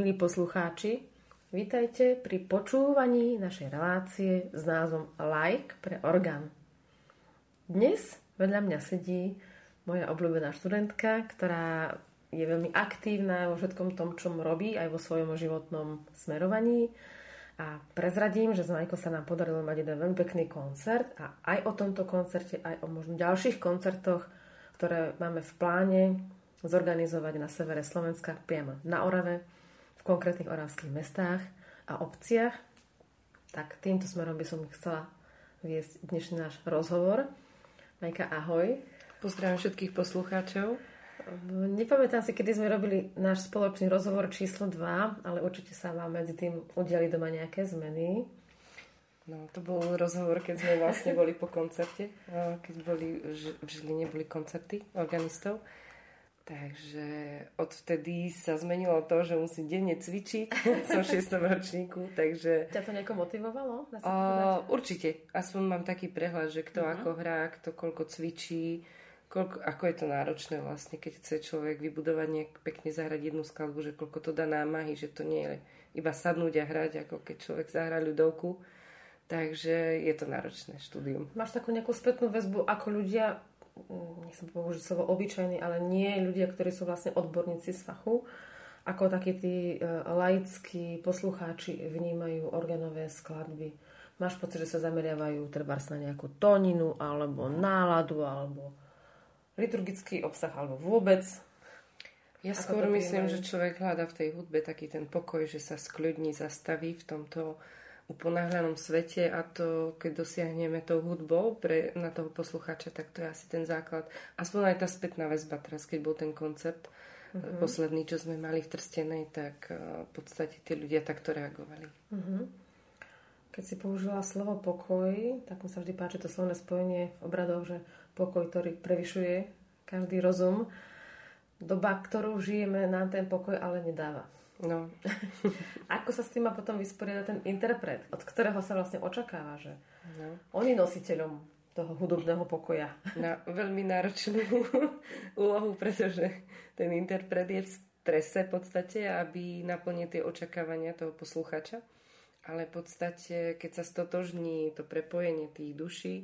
milí poslucháči, vítajte pri počúvaní našej relácie s názvom Like pre orgán. Dnes vedľa mňa sedí moja obľúbená študentka, ktorá je veľmi aktívna vo všetkom tom, čo robí, aj vo svojom životnom smerovaní. A prezradím, že s Majko sa nám podarilo mať jeden veľmi pekný koncert a aj o tomto koncerte, aj o možno ďalších koncertoch, ktoré máme v pláne zorganizovať na severe Slovenska, priamo na Orave, konkrétnych oravských mestách a obciach. Tak týmto smerom by som chcela viesť dnešný náš rozhovor. Majka, ahoj. Pozdravím všetkých poslucháčov. Nepamätám si, kedy sme robili náš spoločný rozhovor číslo 2, ale určite sa vám medzi tým udiali doma nejaké zmeny. No, to bol rozhovor, keď sme vlastne boli po koncerte, keď boli v Žiline boli koncerty organistov. Takže odvtedy sa zmenilo to, že musím denne cvičiť. Som v 6. ročníku, takže... Ťa to nejako motivovalo? O, určite. Aspoň mám taký prehľad, že kto uh-huh. ako hrá, kto koľko cvičí, koľko, ako je to náročné vlastne, keď chce človek vybudovať nejak pekne zahrať jednu skladbu, že koľko to dá námahy, že to nie je iba sadnúť a hrať, ako keď človek zahrá ľudovku. Takže je to náročné štúdium. Máš takú nejakú spätnú väzbu, ako ľudia nechcem použiť slovo obyčajní, ale nie ľudia, ktorí sú vlastne odborníci z fachu, ako takí tí e, laickí poslucháči vnímajú organové skladby. Máš pocit, že sa zameriavajú treba na nejakú tóninu, alebo náladu, alebo liturgický obsah, alebo vôbec. Ja skôr myslím, že človek hľadá v tej hudbe taký ten pokoj, že sa skľudní, zastaví v tomto uponáhľanom svete a to, keď dosiahneme tou hudbou pre, na toho poslucháča, tak to je asi ten základ. Aspoň aj tá spätná väzba teraz, keď bol ten koncept uh-huh. posledný, čo sme mali v Trstenej, tak uh, v podstate tí ľudia takto reagovali. Uh-huh. Keď si použila slovo pokoj, tak mi sa vždy páči to slovné spojenie v obradoch, že pokoj, ktorý prevyšuje každý rozum. Doba, ktorú žijeme, nám ten pokoj ale nedáva. No. Ako sa s tým má potom vysporiadať ten interpret, od ktorého sa vlastne očakáva, že no. on je nositeľom toho hudobného pokoja. Na veľmi náročnú úlohu, pretože ten interpret je v strese v podstate, aby naplnil tie očakávania toho posluchača. Ale v podstate, keď sa stotožní to prepojenie tých duší,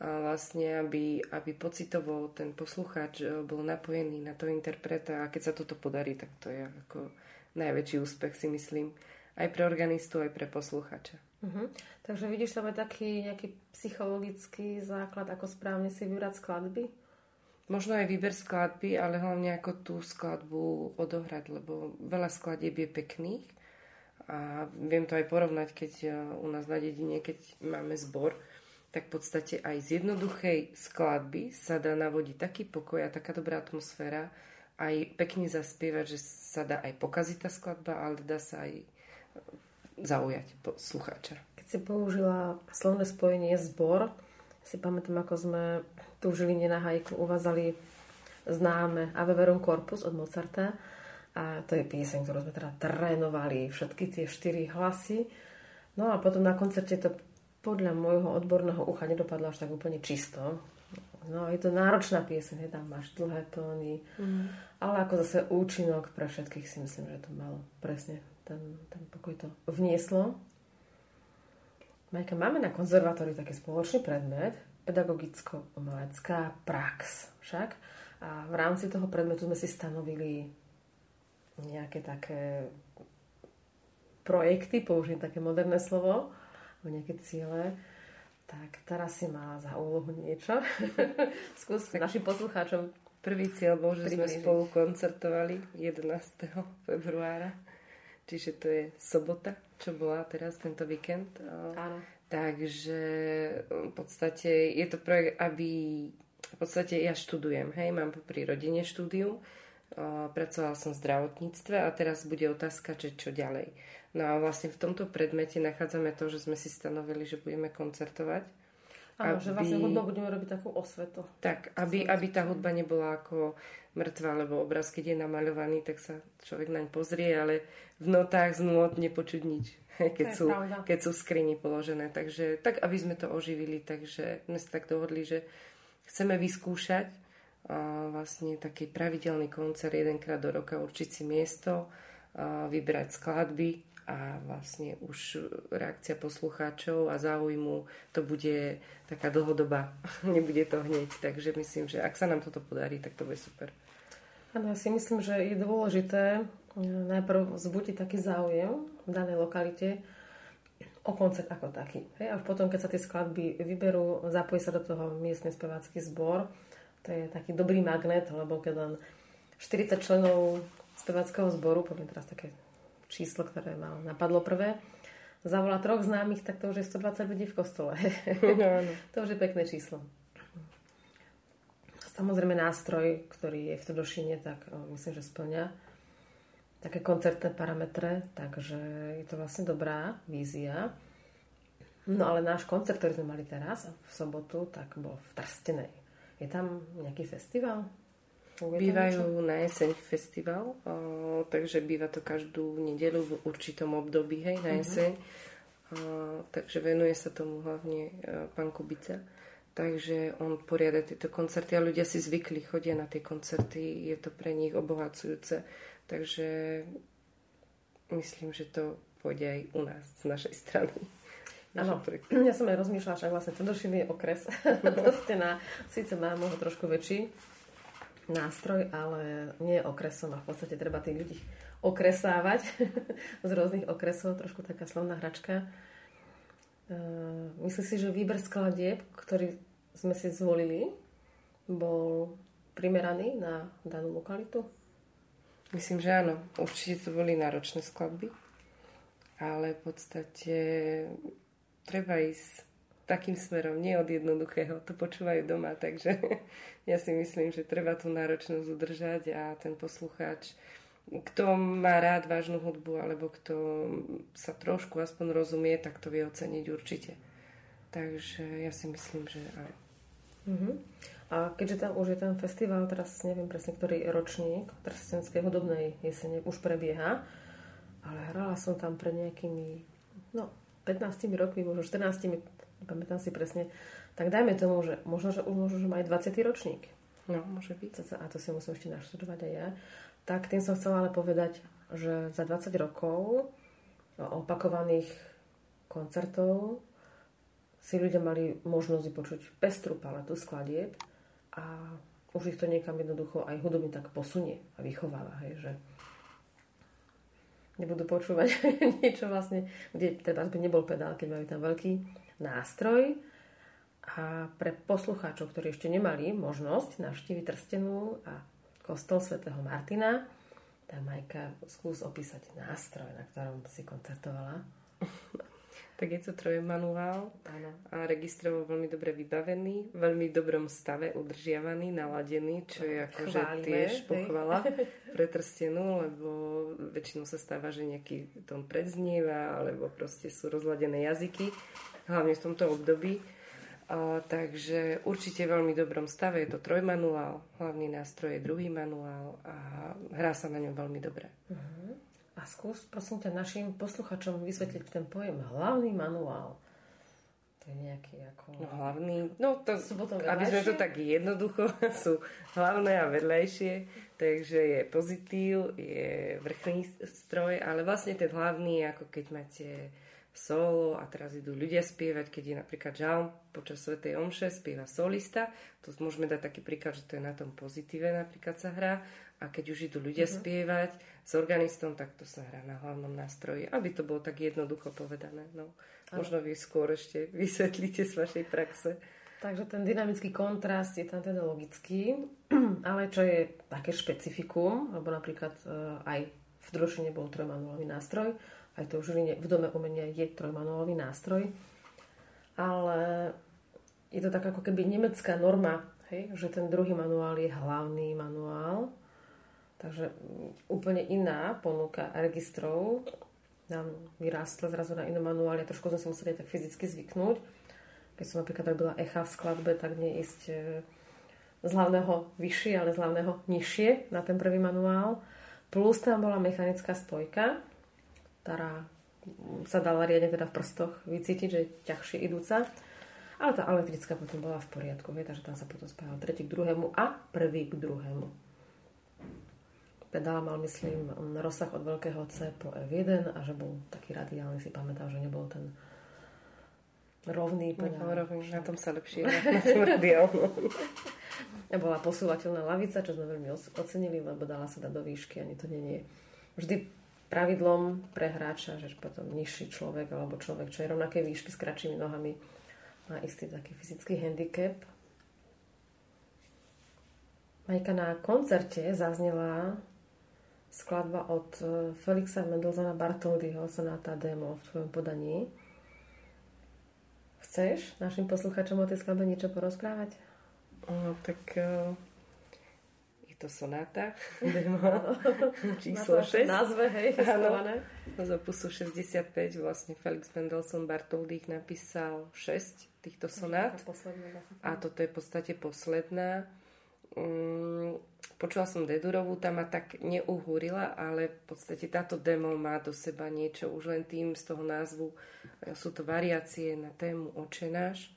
a vlastne, aby, aby pocitovo ten poslucháč e, bol napojený na toho interpreta a keď sa toto podarí, tak to je ako najväčší úspech, si myslím. Aj pre organistu, aj pre posluchača. Uh-huh. Takže vidíš tam aj taký nejaký psychologický základ, ako správne si vybrať skladby? Možno aj výber skladby, ale hlavne ako tú skladbu odohrať, lebo veľa skladieb je pekných a viem to aj porovnať, keď e, u nás na dedine, keď máme zbor, tak v podstate aj z jednoduchej skladby sa dá navodiť taký pokoj a taká dobrá atmosféra, aj pekne zaspievať, že sa dá aj pokaziť tá skladba, ale dá sa aj zaujať slucháča. Keď si použila slovné spojenie zbor, si pamätám, ako sme tu v Žiline na Hajku uvádzali známe Ave Verum Corpus od Mozarta a to je pieseň, ktorú sme teda trénovali, všetky tie štyri hlasy. No a potom na koncerte to podľa môjho odborného ucha nedopadlo až tak úplne čisto. No, je to náročná pieseň, tam máš dlhé tóny, mm. ale ako zase účinok pre všetkých si myslím, že to malo presne ten, ten pokoj to vnieslo. Majka, máme na konzervatóriu taký spoločný predmet, pedagogicko-umelecká prax však. A v rámci toho predmetu sme si stanovili nejaké také projekty, použijem také moderné slovo, nejaké ciele tak, teraz si mala za úlohu niečo. Skús našim poslucháčom Prvý cieľ bol, že sme spolu koncertovali 11. februára. Čiže to je sobota, čo bola teraz tento víkend. Áno. Takže v podstate je to projekt, aby v podstate ja študujem, hej, mám pri rodine štúdium, pracovala som v zdravotníctve a teraz bude otázka, že čo ďalej. No a vlastne v tomto predmete nachádzame to, že sme si stanovili, že budeme koncertovať. Áno, aby... že vlastne hudba budeme robiť takú osvetu. Tak, aby, aby tá hudba nebola ako mŕtva, lebo obraz, keď je namaľovaný, tak sa človek naň pozrie, ale v notách z nôd nepočuť nič, keď sú, keď sú v skrini položené. Takže tak, aby sme to oživili, takže sme sa tak dohodli, že chceme vyskúšať a vlastne taký pravidelný koncert jedenkrát do roka určiť si miesto vybrať skladby a vlastne už reakcia poslucháčov a záujmu to bude taká dlhodobá, nebude to hneď, takže myslím, že ak sa nám toto podarí, tak to bude super. Áno, ja si myslím, že je dôležité e, najprv vzbudiť taký záujem v danej lokalite o koncert ako taký. Hej? A už potom, keď sa tie skladby vyberú, zapojí sa do toho miestny spevácky zbor, to je taký dobrý magnet, lebo keď len 40 členov speváckého zboru, poviem teraz také číslo, ktoré ma napadlo prvé, zavolá troch známych, tak to už je 120 ľudí v kostole. No, to už je pekné číslo. Samozrejme nástroj, ktorý je v Tvrdošine, tak myslím, že splňa také koncertné parametre, takže je to vlastne dobrá vízia. No ale náš koncert, ktorý sme mali teraz v sobotu, tak bol v Trstenej. Je tam nejaký festival? Bývajú na jeseň festival, o, takže býva to každú nedelu v určitom období, hej, na mhm. jeseň. Uh-huh. O, takže venuje sa tomu hlavne uh, pán Kubica. Takže on poriada tieto koncerty a ľudia si zvykli, chodia na tie koncerty, je to pre nich obohacujúce. Takže myslím, že to pôjde aj u nás, z našej strany. Áno, ja som aj rozmýšľala, však vlastne Tvrdošin je okres. Proste na, síce má možno trošku väčší, nástroj, ale nie okresom a v podstate treba tých ľudí okresávať z rôznych okresov, trošku taká slovná hračka. Uh, myslím si, že výber skladieb, ktorý sme si zvolili, bol primeraný na danú lokalitu? Myslím, že áno. Určite to boli náročné skladby, ale v podstate treba ísť takým smerom, nie od jednoduchého. To počúvajú doma, takže ja si myslím, že treba tú náročnosť udržať a ten poslucháč, kto má rád vážnu hudbu alebo kto sa trošku aspoň rozumie, tak to vie oceniť určite. Takže ja si myslím, že áno. Uh-huh. A keďže tam už je ten festival, teraz neviem presne, ktorý ročník Trstenskej hudobnej jesene už prebieha, ale hrala som tam pred nejakými no, 15 rokmi, možno 14 pamätám si presne, tak dajme tomu, že možno, že už možno, že má aj 20. ročník. No, môže byť. A to si musím ešte naštudovať aj ja. Tak tým som chcela ale povedať, že za 20 rokov opakovaných koncertov si ľudia mali možnosť počuť pestru paletu skladieb a už ich to niekam jednoducho aj hudobne tak posunie a vychováva, hej, že nebudú počúvať niečo vlastne, kde teda by nebol pedál, keď majú tam veľký nástroj a pre poslucháčov, ktorí ešte nemali možnosť navštíviť Trstenú a kostol svätého Martina, tá Majka skús opísať nástroj, na ktorom si koncertovala. tak je to trojmanuál. A registrovo veľmi dobre vybavený, v veľmi dobrom stave, udržiavaný, naladený, čo je akože tiež pochvala pre trstenú, lebo väčšinou sa stáva, že nejaký tón predznieva, alebo proste sú rozladené jazyky hlavne v tomto období. A, takže určite v veľmi dobrom stave. Je to trojmanuál, hlavný nástroj je druhý manuál a hrá sa na ňom veľmi dobre. Uh-huh. A skús, prosím ťa, našim posluchačom vysvetliť ten pojem hlavný manuál. To je nejaký ako... No hlavný, no to, sú potom aby sme to tak jednoducho, sú hlavné a vedlejšie, takže je pozitív, je vrchný stroj, ale vlastne ten hlavný ako keď máte solo a teraz idú ľudia spievať, keď je napríklad žalm počas Svetej Omše, spieva solista, to môžeme dať taký príklad, že to je na tom pozitíve napríklad sa hrá a keď už idú ľudia uh-huh. spievať s organistom, tak to sa hrá na hlavnom nástroji, aby to bolo tak jednoducho povedané. No, možno vy skôr ešte vysvetlíte z vašej praxe. Takže ten dynamický kontrast je tam teda logický, ale čo je také špecifikum, alebo napríklad uh, aj v Drošine bol trojmanuálový nástroj, aj to v v Dome umenia je trojmanuálový nástroj, ale je to tak ako keby nemecká norma, hej, že ten druhý manuál je hlavný manuál, takže úplne iná ponuka registrov nám vyrástla zrazu na inom manuáli a trošku sme si museli tak fyzicky zvyknúť. Keď som napríklad robila echa v skladbe, tak nie ísť e, z hlavného vyššie, ale z hlavného nižšie na ten prvý manuál. Plus tam bola mechanická spojka, ktorá sa dala riadne teda v prstoch vycítiť, že je ťažšie idúca. Ale tá elektrická potom bola v poriadku, vie, takže tam sa potom spájal tretí k druhému a prvý k druhému. pedál mal, myslím, rozsah od veľkého C po F1 a že bol taký radiálny, si pamätám, že nebol ten rovný pedál. rovný, na tom sa lepšie na tom radiálnom. Bola posúvateľná lavica, čo sme veľmi ocenili, lebo dala sa dať do výšky, ani to nie je vždy pravidlom pre hráča, že potom nižší človek alebo človek, čo je rovnaké výšky s kratšími nohami, má istý taký fyzický handicap. Majka na koncerte zaznela skladba od e, Felixa Mendelsona Bartoldyho Sonata Demo v tvojom podaní. Chceš našim posluchačom o tej skladbe niečo porozprávať? No, tak je to sonáta demo číslo 6. Názve, hej, áno, z opusu 65 vlastne Felix Mendelssohn Bartoldy napísal 6 týchto sonát. A toto je v podstate posledná. Um, Počula som Dedurovú, tam ma tak neuhúrila, ale v podstate táto demo má do seba niečo už len tým z toho názvu. Sú to variácie na tému Očenáš.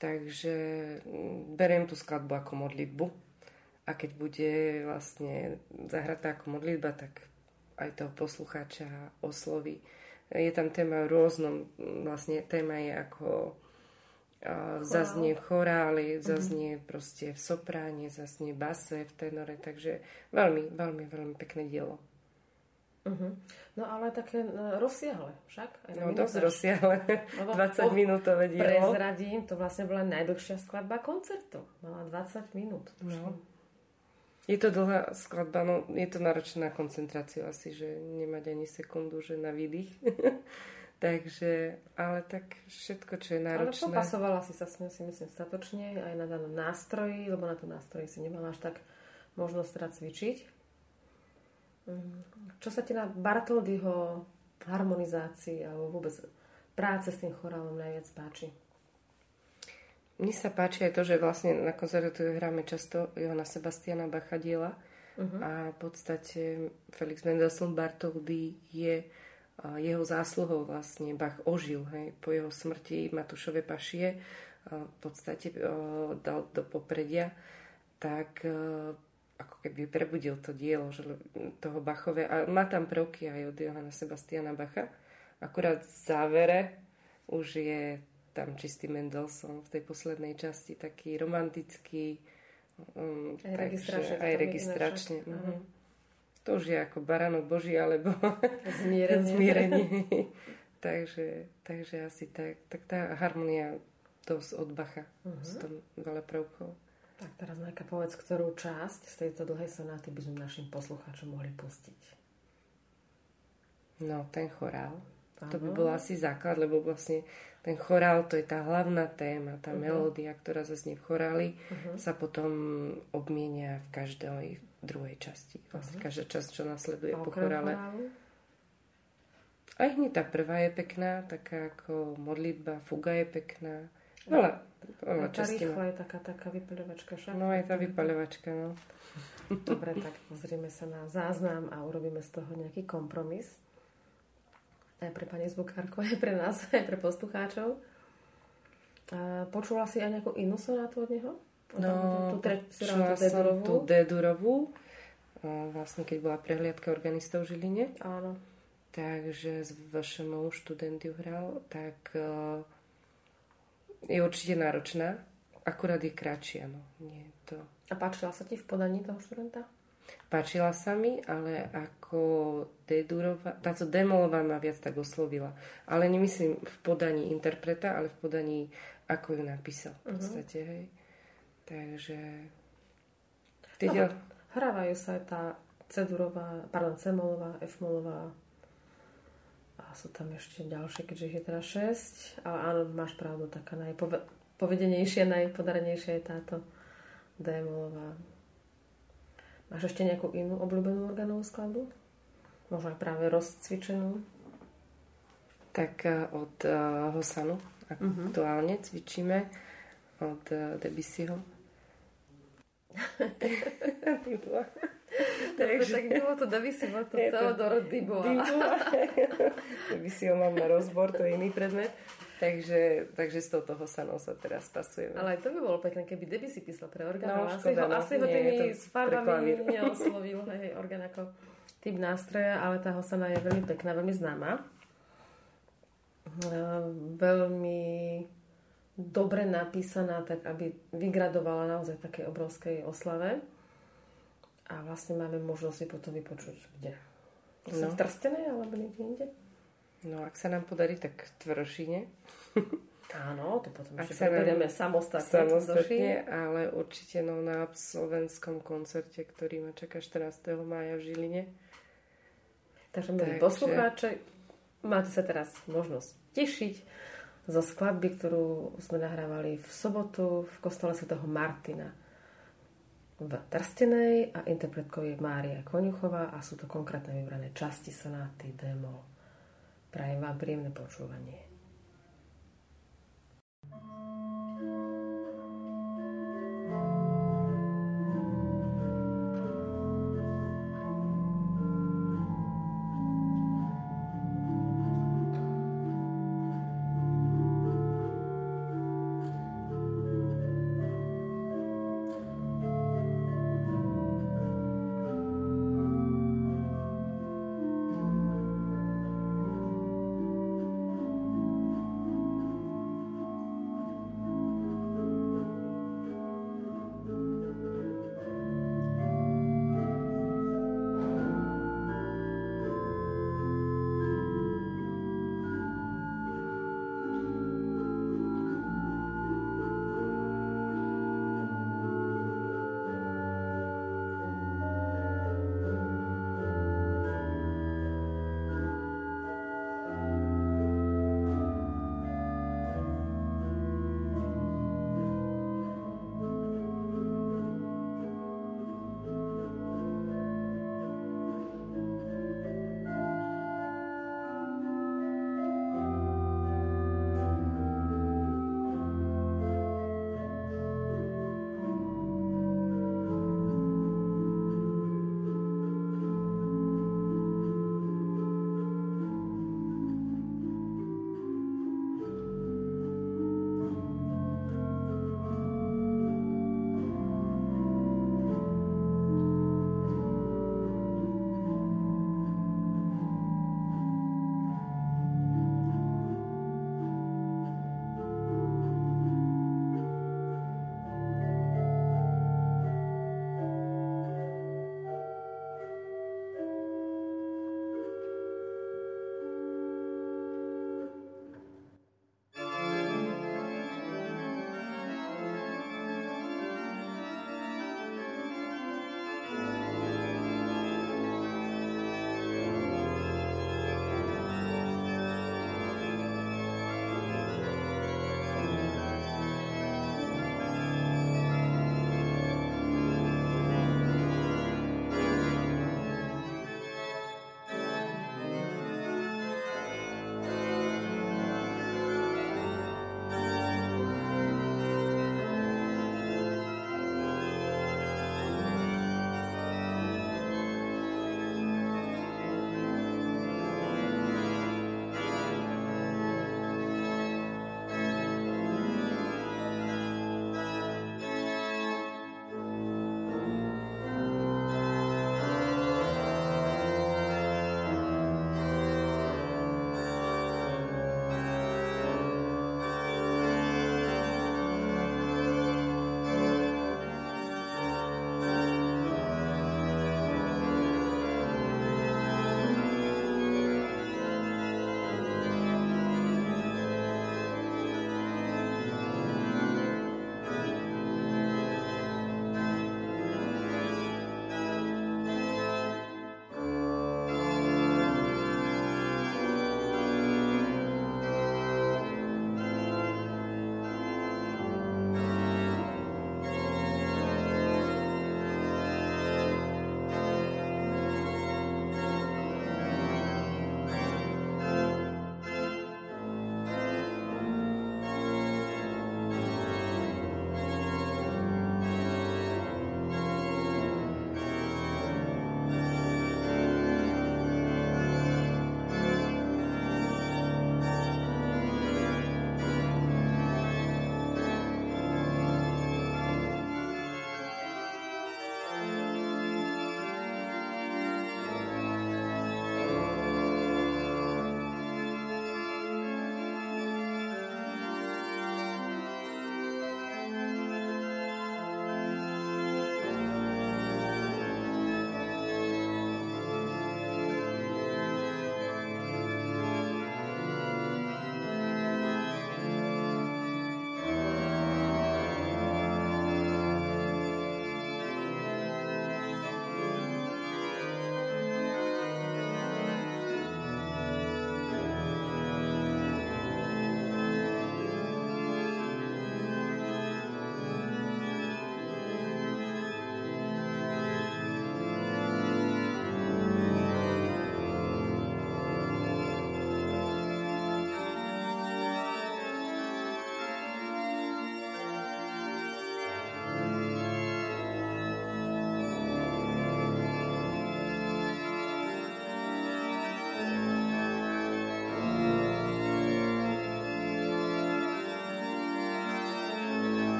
Takže mm, beriem tú skladbu ako modlitbu. A keď bude vlastne zahratá ako modlitba, tak aj toho poslucháča osloví. Je tam téma v rôznom, vlastne téma je ako zaznie v choráli, mhm. zaznie mm-hmm. proste v sopráne, zaznie base, v tenore, takže veľmi, veľmi, veľmi pekné dielo. Uh-huh. No ale také uh, rozsiahle však. Aj no dosť rozsiahle, 20 minútové dielo. Prezradím, to vlastne bola najdlhšia skladba koncertu. Mala 20 minút. No. Je to dlhá skladba, no je to náročná koncentráciu asi, že nemať ani sekundu, že na výdych. Takže, ale tak všetko, čo je náročné. Ale popasovala si sa s ňou, si myslím, statočne aj na danom nástroji, lebo na tom nástroji si nemala až tak možnosť teda cvičiť. Mm. Čo sa ti na Bartoldyho harmonizácii alebo vôbec práce s tým chorálom najviac páči? Mne sa páči aj to, že vlastne na konzervatóriu hráme často Johana Sebastiana Bacha diela uh-huh. a v podstate Felix Mendelssohn Bartoldy je jeho zásluhou vlastne Bach ožil. Hej. Po jeho smrti Matušove pašie v podstate dal do popredia, tak ako keby prebudil to dielo že toho Bachové. A má tam prvky aj od Johana Sebastiana Bacha. Akurát v závere už je tam čistý Mendelssohn v tej poslednej časti, taký romantický. Um, aj registračne. Aj registračne. Uh-huh. To už je ako baranok Boží, alebo zmierenie. zmierenie. takže, takže asi tak, tak tá harmonia dosť od Bacha. Uh-huh. Sú tam veľa prvkov. Tak teraz Majka povedz, ktorú časť z tejto dlhej sonáty by sme našim poslucháčom mohli pustiť. No, ten chorál. To by bol asi základ, lebo vlastne ten chorál, to je tá hlavná téma, tá uh-huh. melódia, ktorá zaznie v choráli, uh-huh. sa potom obmienia v každej druhej časti. Vlastne uh-huh. každá časť, čo nasleduje po chorále. Aj hneď tá prvá je pekná, taká ako modlitba, fuga je pekná. Veľa, veľa tá rýchla je taká, taká vypaľovačka však. No aj tá vypaľovačka, no. Dobre, tak pozrieme sa na záznam a urobíme z toho nejaký kompromis aj pre pani zvukárku, aj pre nás, aj pre poslucháčov. A počula si aj nejakú inú sonátu od neho? No, tú, počula som tú D-durovú, vlastne keď bola prehliadka organistov v Žiline. Áno. Takže s vašemu študent ju hral, tak uh, je určite náročná, akurát je kratšia. No. Nie to... A páčila sa ti v podaní toho študenta? Páčila sa mi, ale ako Dedurova, táto Demolová ma viac tak oslovila. Ale nemyslím v podaní interpreta, ale v podaní, ako ju napísal v mhm. podstate, uh-huh. hej. Takže... No, ďal... Hrávajú sa aj tá C-durová, pardon, C-molová, F-molová a sú tam ešte ďalšie, keďže ich je teda 6. Ale áno, máš pravdu, taká najpovedenejšia, najpodarenejšia je táto D-molová. Máš ešte nejakú inú obľúbenú organovú skladbu? Možno aj práve rozcvičenú? Tak eh, od uh, Hosanu uh-huh. aktuálne cvičíme od uh, Debussyho. Takže... tak bolo to Debussy, bolo to Teodoro. Dybula. Debussyho mám na rozbor, to je iný predmet. Takže, takže s touto hosanou sa teraz pasujeme. Ale to by bolo pekné, keby Debbie si písal pre orgán. No, asi škoda, ho, no. asi ho tými s farbami neoslovil, hej, orgán ako typ nástroja, ale tá hosana je veľmi pekná, veľmi známa. Veľmi dobre napísaná, tak aby vygradovala naozaj takej obrovskej oslave. A vlastne máme možnosť si potom vypočuť kde? No. No. V Trstenej alebo niekde inde? No ak sa nám podarí, tak v Tvršine. Áno, to potom Ak ešte preberieme samostatne. Samostatne, ale určite no, na slovenskom koncerte, ktorý ma čaká 14. mája v Žiline. Takže milí poslucháči, máte sa teraz možnosť tešiť zo skladby, ktorú sme nahrávali v sobotu v kostole svätého Martina v Trstenej a interpretkou je Mária Koňuchová a sú to konkrétne vybrané časti sonáty demo. Prajem vám príjemné počúvanie.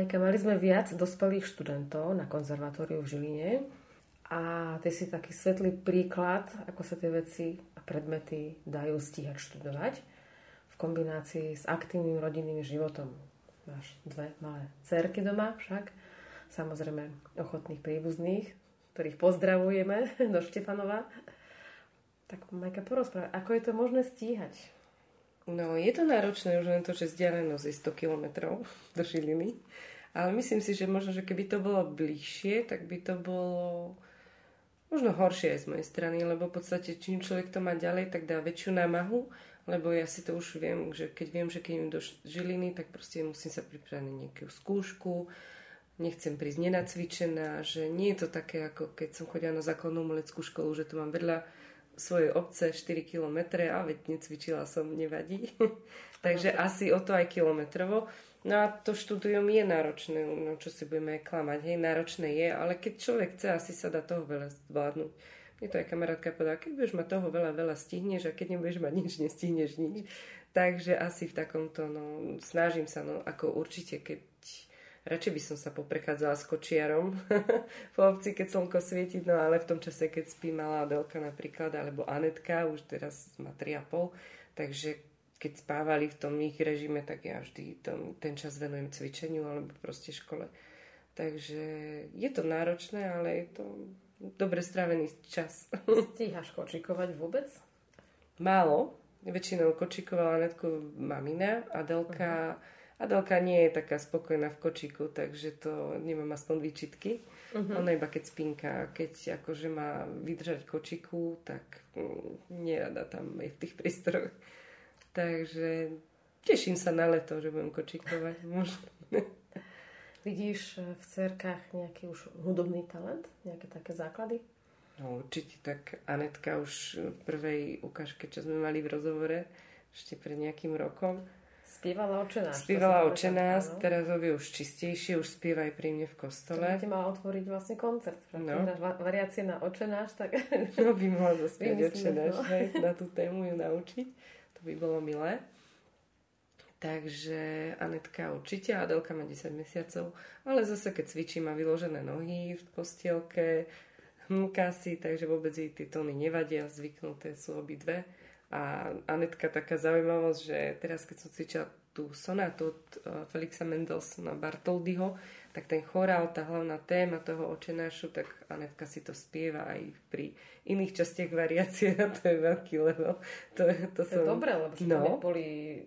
Majka, mali sme viac dospelých študentov na konzervatóriu v Žiline a ty si taký svetlý príklad, ako sa tie veci a predmety dajú stíhať študovať v kombinácii s aktívnym rodinným životom. Máš dve malé cerky doma však, samozrejme ochotných príbuzných, ktorých pozdravujeme do Štefanova. Tak Majka, porozprávaj, ako je to možné stíhať? No, je to náročné už len to, že vzdialenosť je 100 km do Žiliny. Ale myslím si, že možno, že keby to bolo bližšie, tak by to bolo možno horšie aj z mojej strany, lebo v podstate čím človek to má ďalej, tak dá väčšiu námahu, lebo ja si to už viem, že keď viem, že keď idem do Žiliny, tak proste musím sa pripraviť nejakú skúšku, nechcem prísť nenacvičená, že nie je to také, ako keď som chodila na základnú umeleckú školu, že to mám vedľa svojej obce 4 km a veď necvičila som, nevadí. Takže asi o to aj kilometrovo. No a to štúdium je náročné, no čo si budeme klamať, hej, náročné je, ale keď človek chce, asi sa dá toho veľa zvládnuť. Je to aj kamarátka povedala, keď budeš mať toho veľa, veľa stihneš a keď nebudeš mať nič, nestihneš nič. Takže asi v takomto, no, snažím sa, no, ako určite, keď radšej by som sa poprechádzala s kočiarom po obci, keď slnko svieti, no ale v tom čase, keď spí malá Adelka napríklad, alebo Anetka, už teraz má 3,5, takže keď spávali v tom ich režime, tak ja vždy tom, ten čas venujem cvičeniu alebo proste škole. Takže je to náročné, ale je to dobre strávený čas. Stíhaš kočikovať vôbec? Málo. Väčšinou kočikovala Anetku mamina, Adelka uh-huh Adelka nie je taká spokojná v kočiku, takže to nemám aspoň výčitky. Uh-huh. Ona iba keď spinka, keď akože má vydržať kočiku, tak mm, nerada tam je v tých prístoroch. Takže teším sa na leto, že budem kočikovať. Vidíš eh, v cerkách nejaký už hudobný talent? Nejaké také základy? No určite tak Anetka už v prvej ukážke, čo sme mali v rozhovore, ešte pred nejakým rokom, Spievala očenáš. Spievala očenáš, teraz je už čistejšie, už spieva aj pri mne v kostole. To mala otvoriť vlastne koncert. No. variácie na očenáš, tak... No by mohla zaspievať očenáš, no. na tú tému ju naučiť. To by bolo milé. Takže Anetka určite, Adelka má 10 mesiacov, ale zase keď cvičí má vyložené nohy v postielke, hmká si, takže vôbec jej tie tóny nevadia, zvyknuté sú obidve. A Anetka taká zaujímavosť, že teraz keď som cvičila tú sonátu od uh, Felixa Mendelsona Bartoldyho, tak ten chorál, tá hlavná téma toho očenášu, tak Anetka si to spieva aj pri iných častiach variácie a to je veľký level. To, to, to som... je dobré, lebo no. boli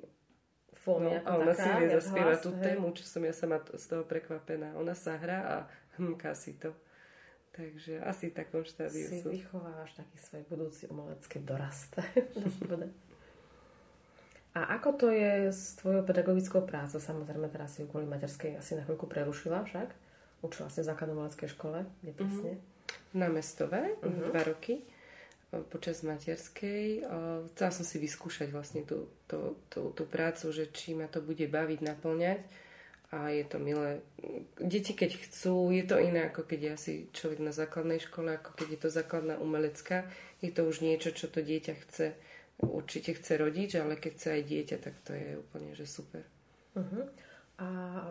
fóny no, a ona taká, si vie zaspievať tú tému, čo som ja sama z toho prekvapená. Ona sa hrá a hmká si to. Takže asi v takom štádiu si vychovávaš taký svoj budúci umelecký dorast. A ako to je s tvojou pedagogickou prácou? Samozrejme, teraz si ju kvôli materskej asi na chvíľku prerušila však. Učila si v základnom umeleckej škole, kde mhm. presne? Mm-hmm. Na Mestové, mm-hmm. dva roky počas materskej. Chcela som si vyskúšať vlastne tú, tú, tú, tú prácu, že či ma to bude baviť, naplňať a je to milé. Deti keď chcú, je to iné ako keď je asi človek na základnej škole, ako keď je to základná umelecká. Je to už niečo, čo to dieťa chce. Určite chce rodič, ale keď chce aj dieťa, tak to je úplne, že super. Uh-huh. A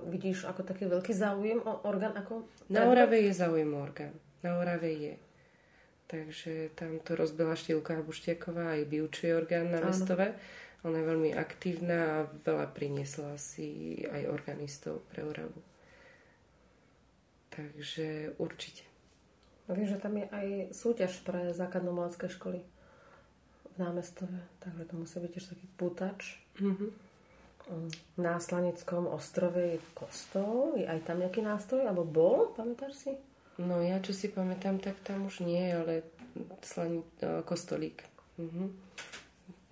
vidíš ako taký veľký záujem o orgán? Ako na Orave je záujem o orgán. Na Orave je. Takže tam to rozbila Štýlka Buštiaková aj vyučuje orgán na Mestove. Ona je veľmi aktívna a veľa priniesla si aj organistov pre Oravu. Takže určite. A vieš, že tam je aj súťaž pre základno-mladské školy v námestove, takže to musí byť tiež taký putač. Mm-hmm. Na Slaneckom ostrove je kostol, je aj tam nejaký nástroj, alebo bol, pamätáš si? No ja čo si pamätám, tak tam už nie, ale slani, kostolík. Mhm.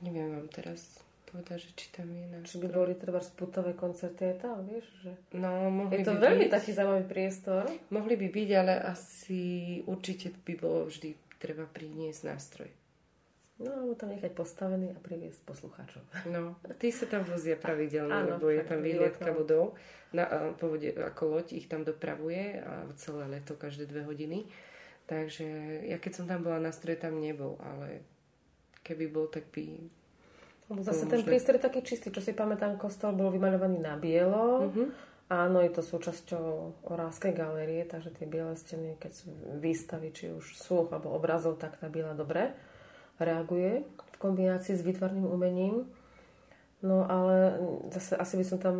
Neviem vám teraz povedať, že či tam je náš. Či by boli treba sputové koncerty aj tam, vieš? Že... No, mohli Je to by veľmi byť. taký zaujímavý priestor. Mohli by byť, ale asi určite by bolo vždy treba priniesť nástroj. No, alebo tam nechať postavený a priviesť poslucháčov. No, tí sa tam vozia pravidelne, Áno, lebo je tam výletka vodou. Na, po vode, ako loď ich tam dopravuje a celé leto, každé dve hodiny. Takže ja keď som tam bola, nástroj tam nebol, ale keby bol, tak by Zase ten priestor je taký čistý, čo si pamätám, kostol bol vymaľovaný na bielo. Uh-huh. Áno, je to súčasťou Orávskej galérie, takže tie biele steny, keď sú výstavy, či už súch alebo obrazov, tak tá biela dobre reaguje v kombinácii s výtvarným umením. No ale zase asi by som tam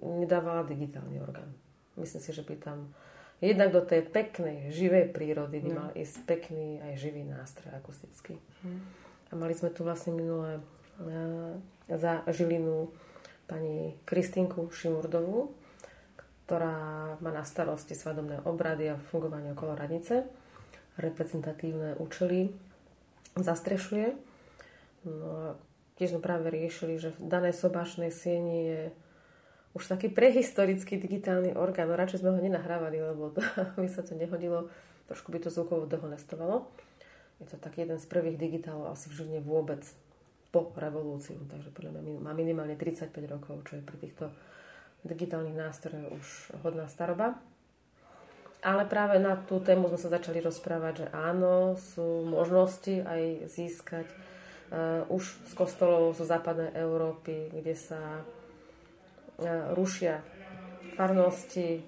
nedávala digitálny orgán. Myslím si, že by tam jednak do tej peknej, živej prírody by no. mal ísť pekný aj živý nástroj akustický. Hmm. A mali sme tu vlastne minulé e, za Žilinu pani Kristinku Šimurdovú, ktorá má na starosti svadobné obrady a fungovanie okolo radnice, reprezentatívne účely zastrešuje. No a tiež sme práve riešili, že v danej sobášnej sieni je už taký prehistorický digitálny orgán. No radšej sme ho nenahrávali, lebo by sa to nehodilo. Trošku by to zvukovo dehonestovalo. Je to taký jeden z prvých digitálov asi v Žiline vôbec po revolúciu, takže podľa mňa má minimálne 35 rokov, čo je pri týchto digitálnych nástrojoch už hodná staroba. Ale práve na tú tému sme sa začali rozprávať, že áno, sú možnosti aj získať uh, už z kostolov zo západnej Európy, kde sa uh, rušia farnosti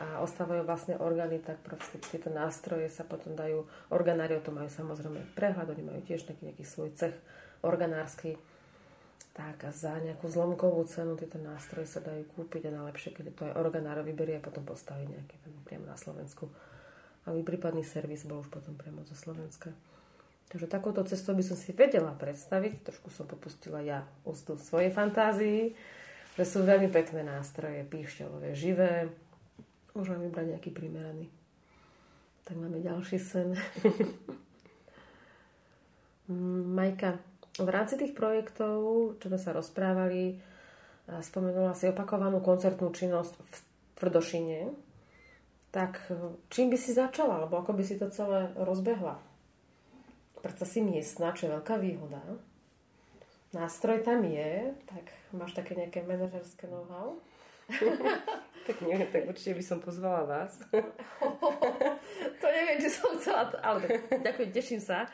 a ostávajú vlastne orgány, tak proste tieto nástroje sa potom dajú, organári o tom majú samozrejme prehľad, oni majú tiež nejaký, nejaký svoj cech organársky, tak za nejakú zlomkovú cenu tieto nástroje sa dajú kúpiť a najlepšie, keď to aj organár vyberie a potom postaví nejaké priamo na Slovensku. Aby prípadný servis bol už potom priamo zo Slovenska. Takže takouto cestou by som si vedela predstaviť, trošku som popustila ja ústu svojej fantázii, že sú veľmi pekné nástroje, píšťalové, živé. Môžeme vybrať nejaký primeraný. Tak máme ďalší sen. Majka, v rámci tých projektov, čo sme sa rozprávali, spomenula si opakovanú koncertnú činnosť v Tvrdošine. Tak čím by si začala, alebo ako by si to celé rozbehla? Predsa si miestna, čo je veľká výhoda. Nástroj tam je, tak máš také nejaké manažerské know-how? tak nie, tak určite by som pozvala vás. to neviem, či som chcela, ale ďakujem, teším sa.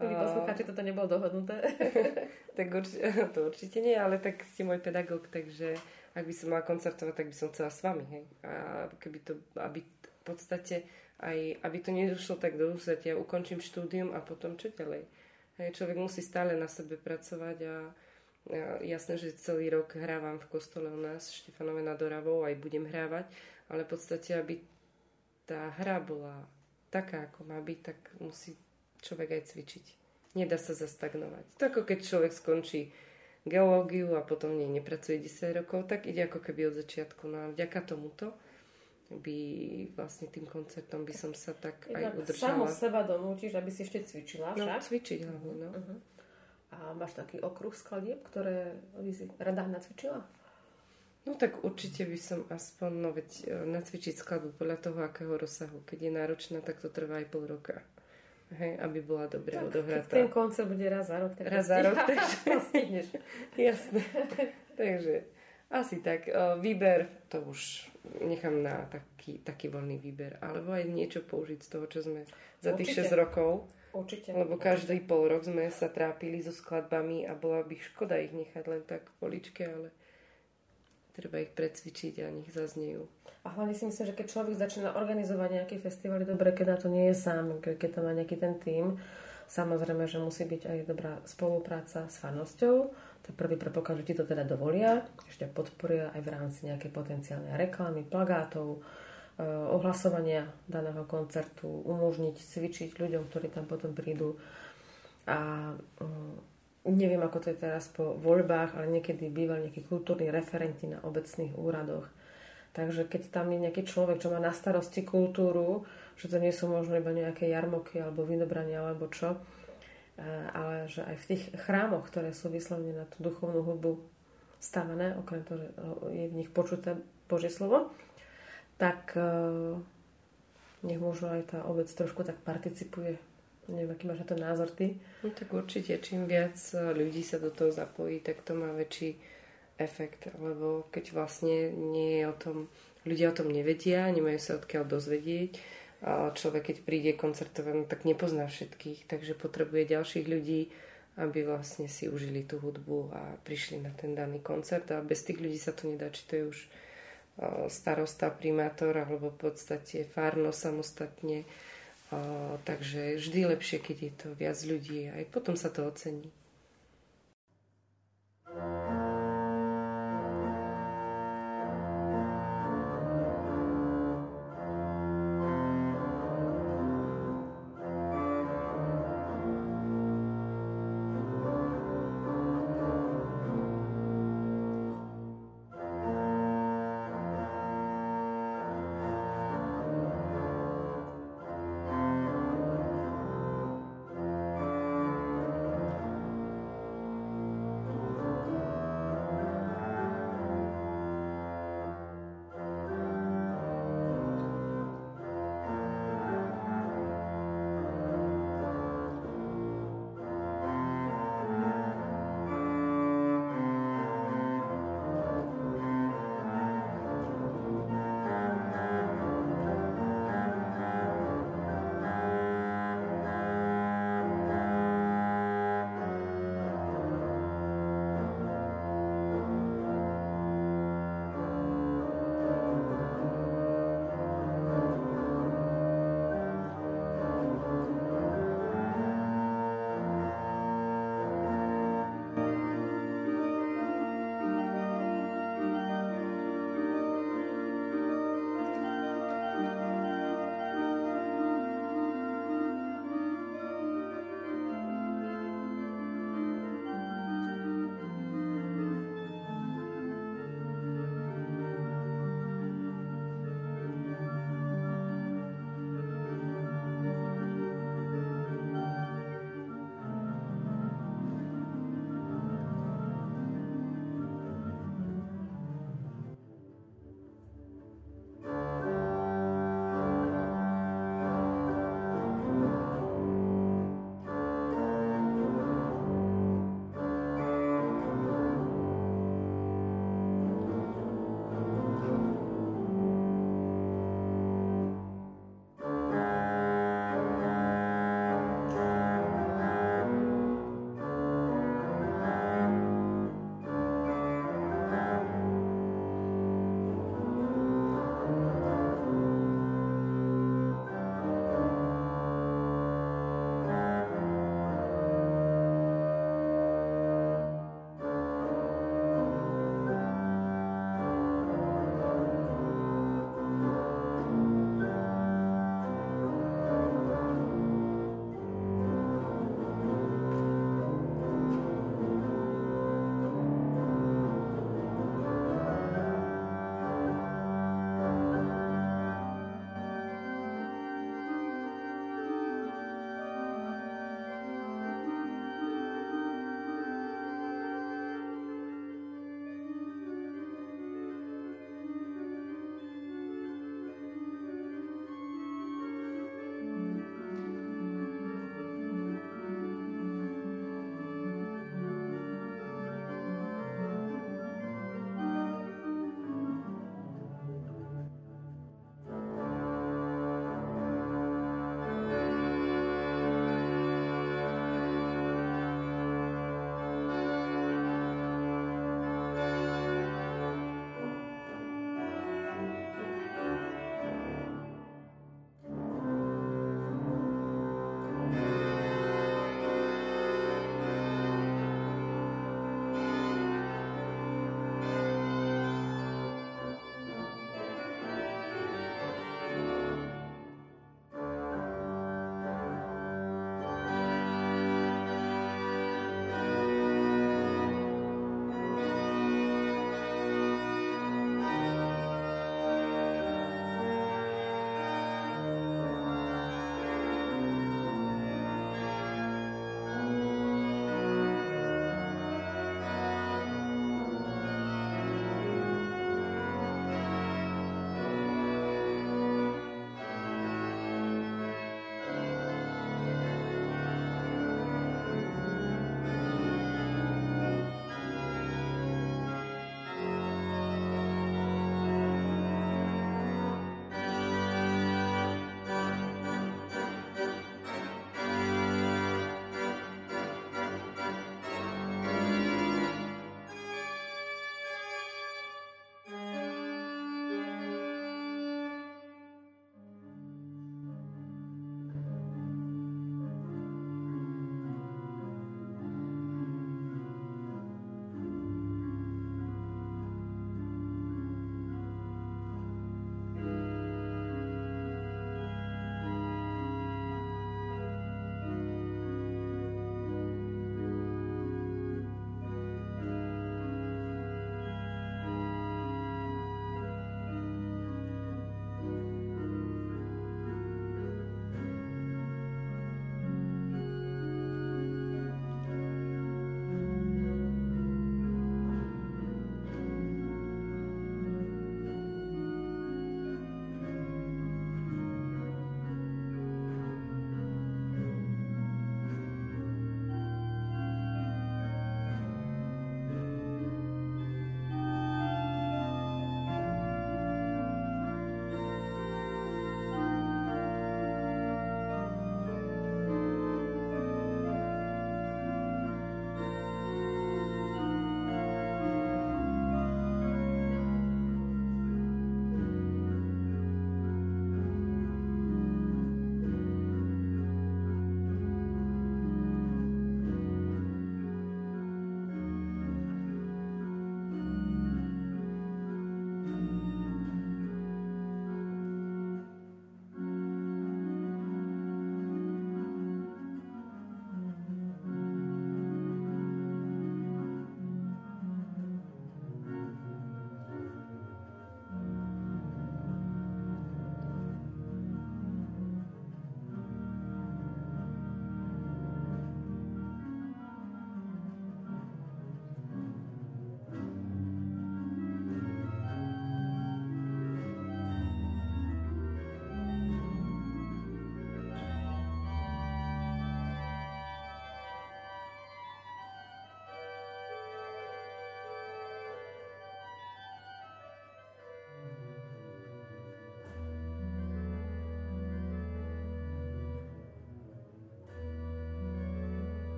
Milí poslucháči, toto nebolo dohodnuté. tak určite, to určite nie, ale tak ste môj pedagóg, takže ak by som mala koncertovať, tak by som chcela s vami. Hej. A keby to, aby v podstate aj, aby to nedošlo tak do úzadia, ukončím štúdium a potom čo ďalej. Hej, človek musí stále na sebe pracovať a, a jasné, že celý rok hrávam v kostole u nás Štefanové nad Oravou, aj budem hrávať, ale v podstate, aby tá hra bola taká, ako má byť, tak musí človek aj cvičiť. Nedá sa zastagnovať. To ako keď človek skončí geológiu a potom nie nepracuje 10 rokov, tak ide ako keby od začiatku. No a vďaka tomuto by vlastne tým koncertom by som sa tak Jednak aj udržala. Samo seba donútiš, aby si ešte cvičila no, však? No, cvičiť hlavne, no. Uh-huh. A máš taký okruh skladieb, ktoré by si rada nacvičila? No tak určite by som aspoň, no veď e, nacvičiť skladbu podľa toho, akého rozsahu. Keď je náročná, tak to trvá aj pol roka hej, aby bola dobre tak, odohratá. Ten koncert bude raz za rok. raz za rok, takže... Jasné. takže asi tak. Výber, to už nechám na taký, taký voľný výber. Alebo aj niečo použiť z toho, čo sme za tých Určite. 6 rokov. Určite. Lebo každý pol rok sme sa trápili so skladbami a bola by škoda ich nechať len tak v poličke, ale treba ich precvičiť a nich zaznejú. A hlavne si myslím, že keď človek začína organizovať nejaký festival, je dobré, keď na to nie je sám, keď tam má nejaký ten tým. Samozrejme, že musí byť aj dobrá spolupráca s fanosťou. To prvý predpoklad, že ti to teda dovolia, ešte podporia aj v rámci nejakej potenciálnej reklamy, plagátov, eh, ohlasovania daného koncertu, umožniť cvičiť ľuďom, ktorí tam potom prídu. A mm, neviem, ako to je teraz po voľbách, ale niekedy bývali nejakí kultúrni referenti na obecných úradoch Takže keď tam je nejaký človek, čo má na starosti kultúru, že to nie sú možno iba nejaké jarmoky alebo vynobrania alebo čo, ale že aj v tých chrámoch, ktoré sú vyslovene na tú duchovnú hudbu stavané, okrem toho, že je v nich počuté Božie slovo, tak e, nech možno aj tá obec trošku tak participuje. Neviem, aký máš na to názor ty? No tak určite, čím viac ľudí sa do toho zapojí, tak to má väčší efekt, lebo keď vlastne nie je o tom, ľudia o tom nevedia, nemajú sa odkiaľ dozvedieť, a človek keď príde koncertovať, no tak nepozná všetkých, takže potrebuje ďalších ľudí, aby vlastne si užili tú hudbu a prišli na ten daný koncert a bez tých ľudí sa to nedá, či to je už starosta, primátor alebo v podstate fárno samostatne. Takže vždy lepšie, keď je to viac ľudí, aj potom sa to ocení.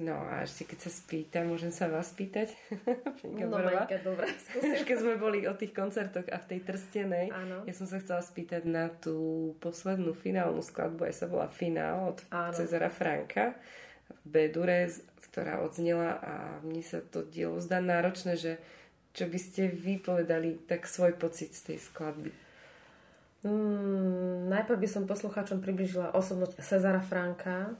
No a ešte keď sa spýtam, môžem sa vás pýtať? no Majka, dobré, Keď sme boli o tých koncertoch a v tej Trstenej, Áno. ja som sa chcela spýtať na tú poslednú finálnu skladbu, aj sa bola finál od Áno. Cezara Franka v B-dure, ktorá odznela a mne sa to dielo zdá náročné, že čo by ste vy povedali, tak svoj pocit z tej skladby. Mm, najprv by som poslucháčom približila osobnosť Cezara Franka,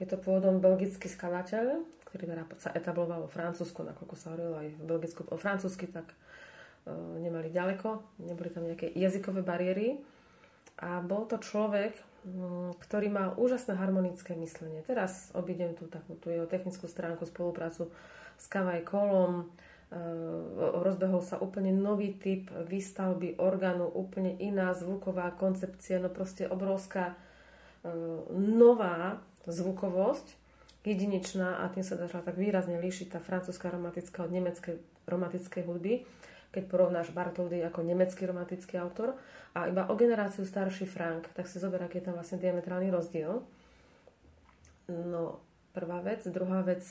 je to pôvodom belgický skladateľ, ktorý teda sa etabloval vo Francúzsku, nakoľko sa hovorilo aj v Belgicku o francúzsky, tak uh, nemali ďaleko, neboli tam nejaké jazykové bariéry. A bol to človek, ktorý mal úžasné harmonické myslenie. Teraz obidem tú takú tú jeho technickú stránku, spoluprácu s Kavaj Kolom, uh, rozbehol sa úplne nový typ výstavby orgánu, úplne iná zvuková koncepcia, no proste obrovská uh, nová zvukovosť, jedinečná a tým sa dá tak výrazne líšiť tá francúzska romantická od nemeckej romantickej hudby, keď porovnáš Bartoldy ako nemecký romantický autor a iba o generáciu starší Frank, tak si zober, aký je tam vlastne diametrálny rozdiel. No, prvá vec. Druhá vec,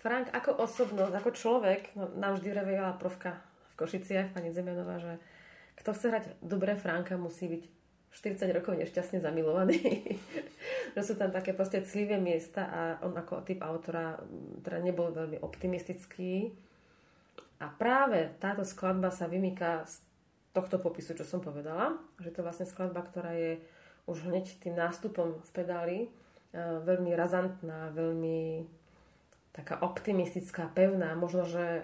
Frank ako osobnosť, ako človek, no, nám vždy revela profka v Košiciach, pani Zemianová, že kto chce hrať dobré Franka, musí byť 40 rokov nešťastne zamilovaný. že sú tam také proste clivé miesta a on ako typ autora teda nebol veľmi optimistický. A práve táto skladba sa vymýka z tohto popisu, čo som povedala. Že to je vlastne skladba, ktorá je už hneď tým nástupom z pedály e, veľmi razantná, veľmi taká optimistická, pevná, možno, že e,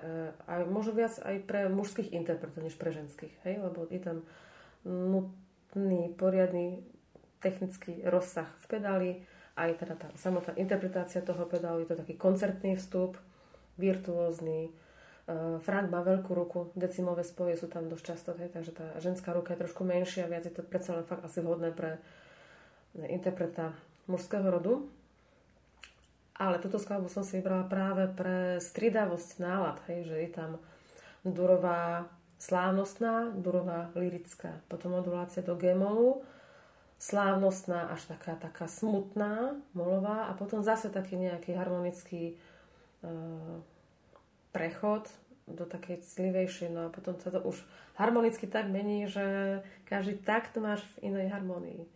aj, možno viac aj pre mužských interpretov, než pre ženských, hej? lebo je tam poriadny technický rozsah v pedáli, aj teda tá samotná interpretácia toho pedálu, je to taký koncertný vstup, virtuózny. Uh, Frank má veľkú ruku, decimové spoje sú tam dosť často, hej, takže tá ženská ruka je trošku menšia, viac je to predsa len fakt asi vhodné pre interpreta mužského rodu. Ale túto skladbu som si vybrala práve pre stridavosť nálad, hej, že je tam durová slávnostná, durová lirická, potom modulácia do gemolu, slávnostná až taká, taká smutná, molová a potom zase taký nejaký harmonický uh, prechod do takej slivejšej, no a potom sa to už harmonicky tak mení, že každý takt máš v inej harmonii.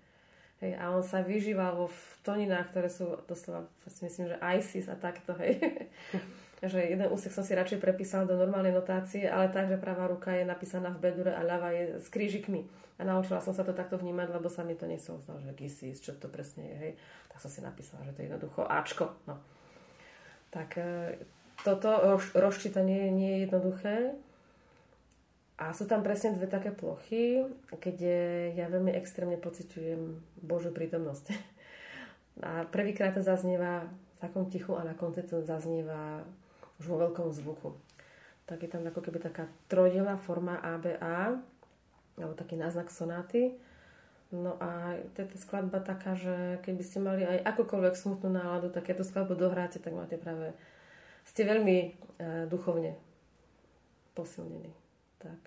Hej, a on sa vyžíva vo toninách, ktoré sú doslova, myslím, že ISIS a takto, hej. že jeden úsek som si radšej prepísala do normálnej notácie, ale tak, že pravá ruka je napísaná v bedure a ľava je s krížikmi. A naučila som sa to takto vnímať, lebo sa mi to znal, že gisis, čo to presne je, hej. Tak som si napísala, že to je jednoducho Ačko. No. Tak e, toto roz, rozčítanie nie je jednoduché. A sú tam presne dve také plochy, keď ja veľmi extrémne pociťujem Božiu prítomnosť. A prvýkrát to zaznieva v takom tichu a na konci to zaznieva už vo veľkom zvuku. Tak je tam ako keby taká trojdelá forma ABA, alebo taký náznak sonáty. No a to je tá skladba taká, že keby ste mali aj akúkoľvek smutnú náladu, tak keď tú skladbu dohráte, tak máte práve... Ste veľmi e, duchovne posilnení. Tak.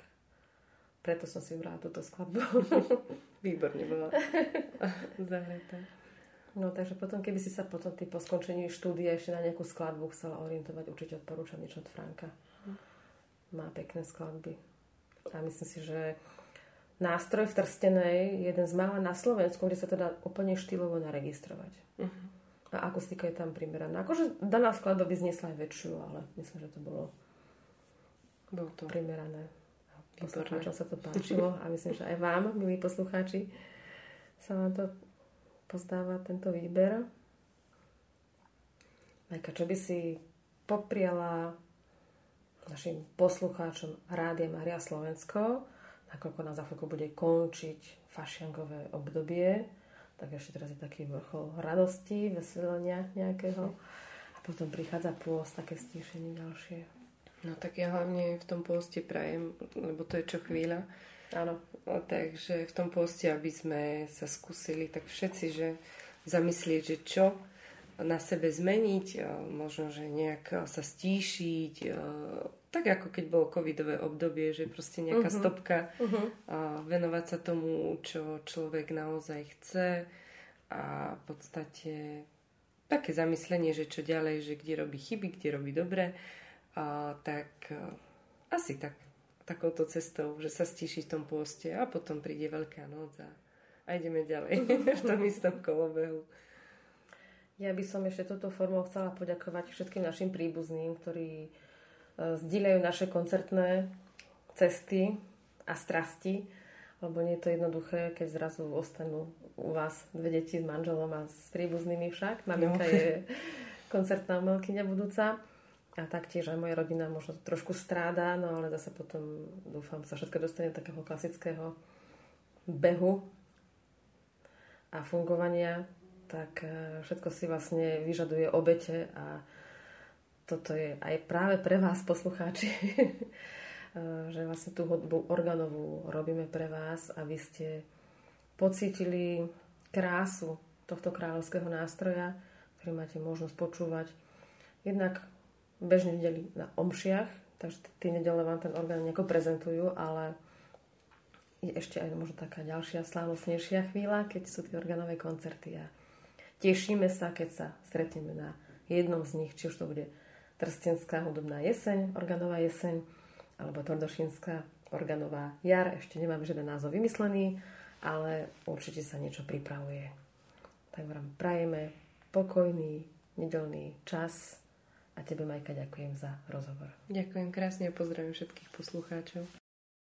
Preto som si vybrala túto skladbu. Výborne bola zahretá. No takže potom, keby si sa potom ty po skončení štúdia ešte na nejakú skladbu chcela orientovať, určite odporúčam niečo od Franka. Má pekné skladby. A myslím si, že nástroj v Trstenej, jeden z mála na Slovensku, kde sa to dá úplne štýlovo naregistrovať. Uh-huh. A akustika je tam primeraná. Akože daná skladba by zniesla aj väčšiu, ale myslím, že to bolo Bol to. primerané. Poslucháčom sa to páčilo a myslím, že aj vám, milí poslucháči, sa vám to pozdáva tento výber. Majka, čo by si popriala našim poslucháčom Rádia Maria Slovensko, nakoľko na za bude končiť fašiangové obdobie, tak ešte teraz je taký vrchol radosti, veselenia nejakého. A potom prichádza pôst, také stíšenie ďalšie. No tak ja hlavne v tom pôste prajem, lebo to je čo chvíľa. Áno. No, takže v tom pôste, aby sme sa skúsili, tak všetci, že zamyslieť, že čo na sebe zmeniť, možno, že nejak sa stíšiť, tak ako keď bolo covidové obdobie, že proste nejaká uh-huh. stopka uh-huh. a venovať sa tomu, čo človek naozaj chce a v podstate také zamyslenie, že čo ďalej, že kde robí chyby, kde robí dobre, a tak asi tak, takouto cestou, že sa stíši v tom pôste a potom príde Veľká noc a, a ideme ďalej v tom istom kolobehu. Ja by som ešte touto formou chcela poďakovať všetkým našim príbuzným, ktorí zdieľajú naše koncertné cesty a strasti, lebo nie je to jednoduché, keď zrazu ostanú u vás dve deti s manželom a s príbuznými však. Maminka no. je koncertná umelkyňa budúca a taktiež aj moja rodina možno trošku stráda, no ale zase potom dúfam sa všetko dostane do takého klasického behu a fungovania, tak eh, všetko si vlastne vyžaduje obete a toto je aj práve pre vás, poslucháči, že vlastne tú hudbu organovú robíme pre vás, aby ste pocítili krásu tohto kráľovského nástroja, ktorý máte možnosť počúvať. Jednak bežne nedeli na omšiach, takže tí nedele vám ten orgán nejako prezentujú, ale je ešte aj možno taká ďalšia slávnostnejšia chvíľa, keď sú tie organové koncerty a tešíme sa, keď sa stretneme na jednom z nich, či už to bude Trstenská hudobná jeseň, organová jeseň, alebo Tvrdošínska organová jar. Ešte nemám žiaden názov vymyslený, ale určite sa niečo pripravuje. Tak vám prajeme pokojný nedelný čas a tebe, Majka, ďakujem za rozhovor. Ďakujem krásne a pozdravím všetkých poslucháčov.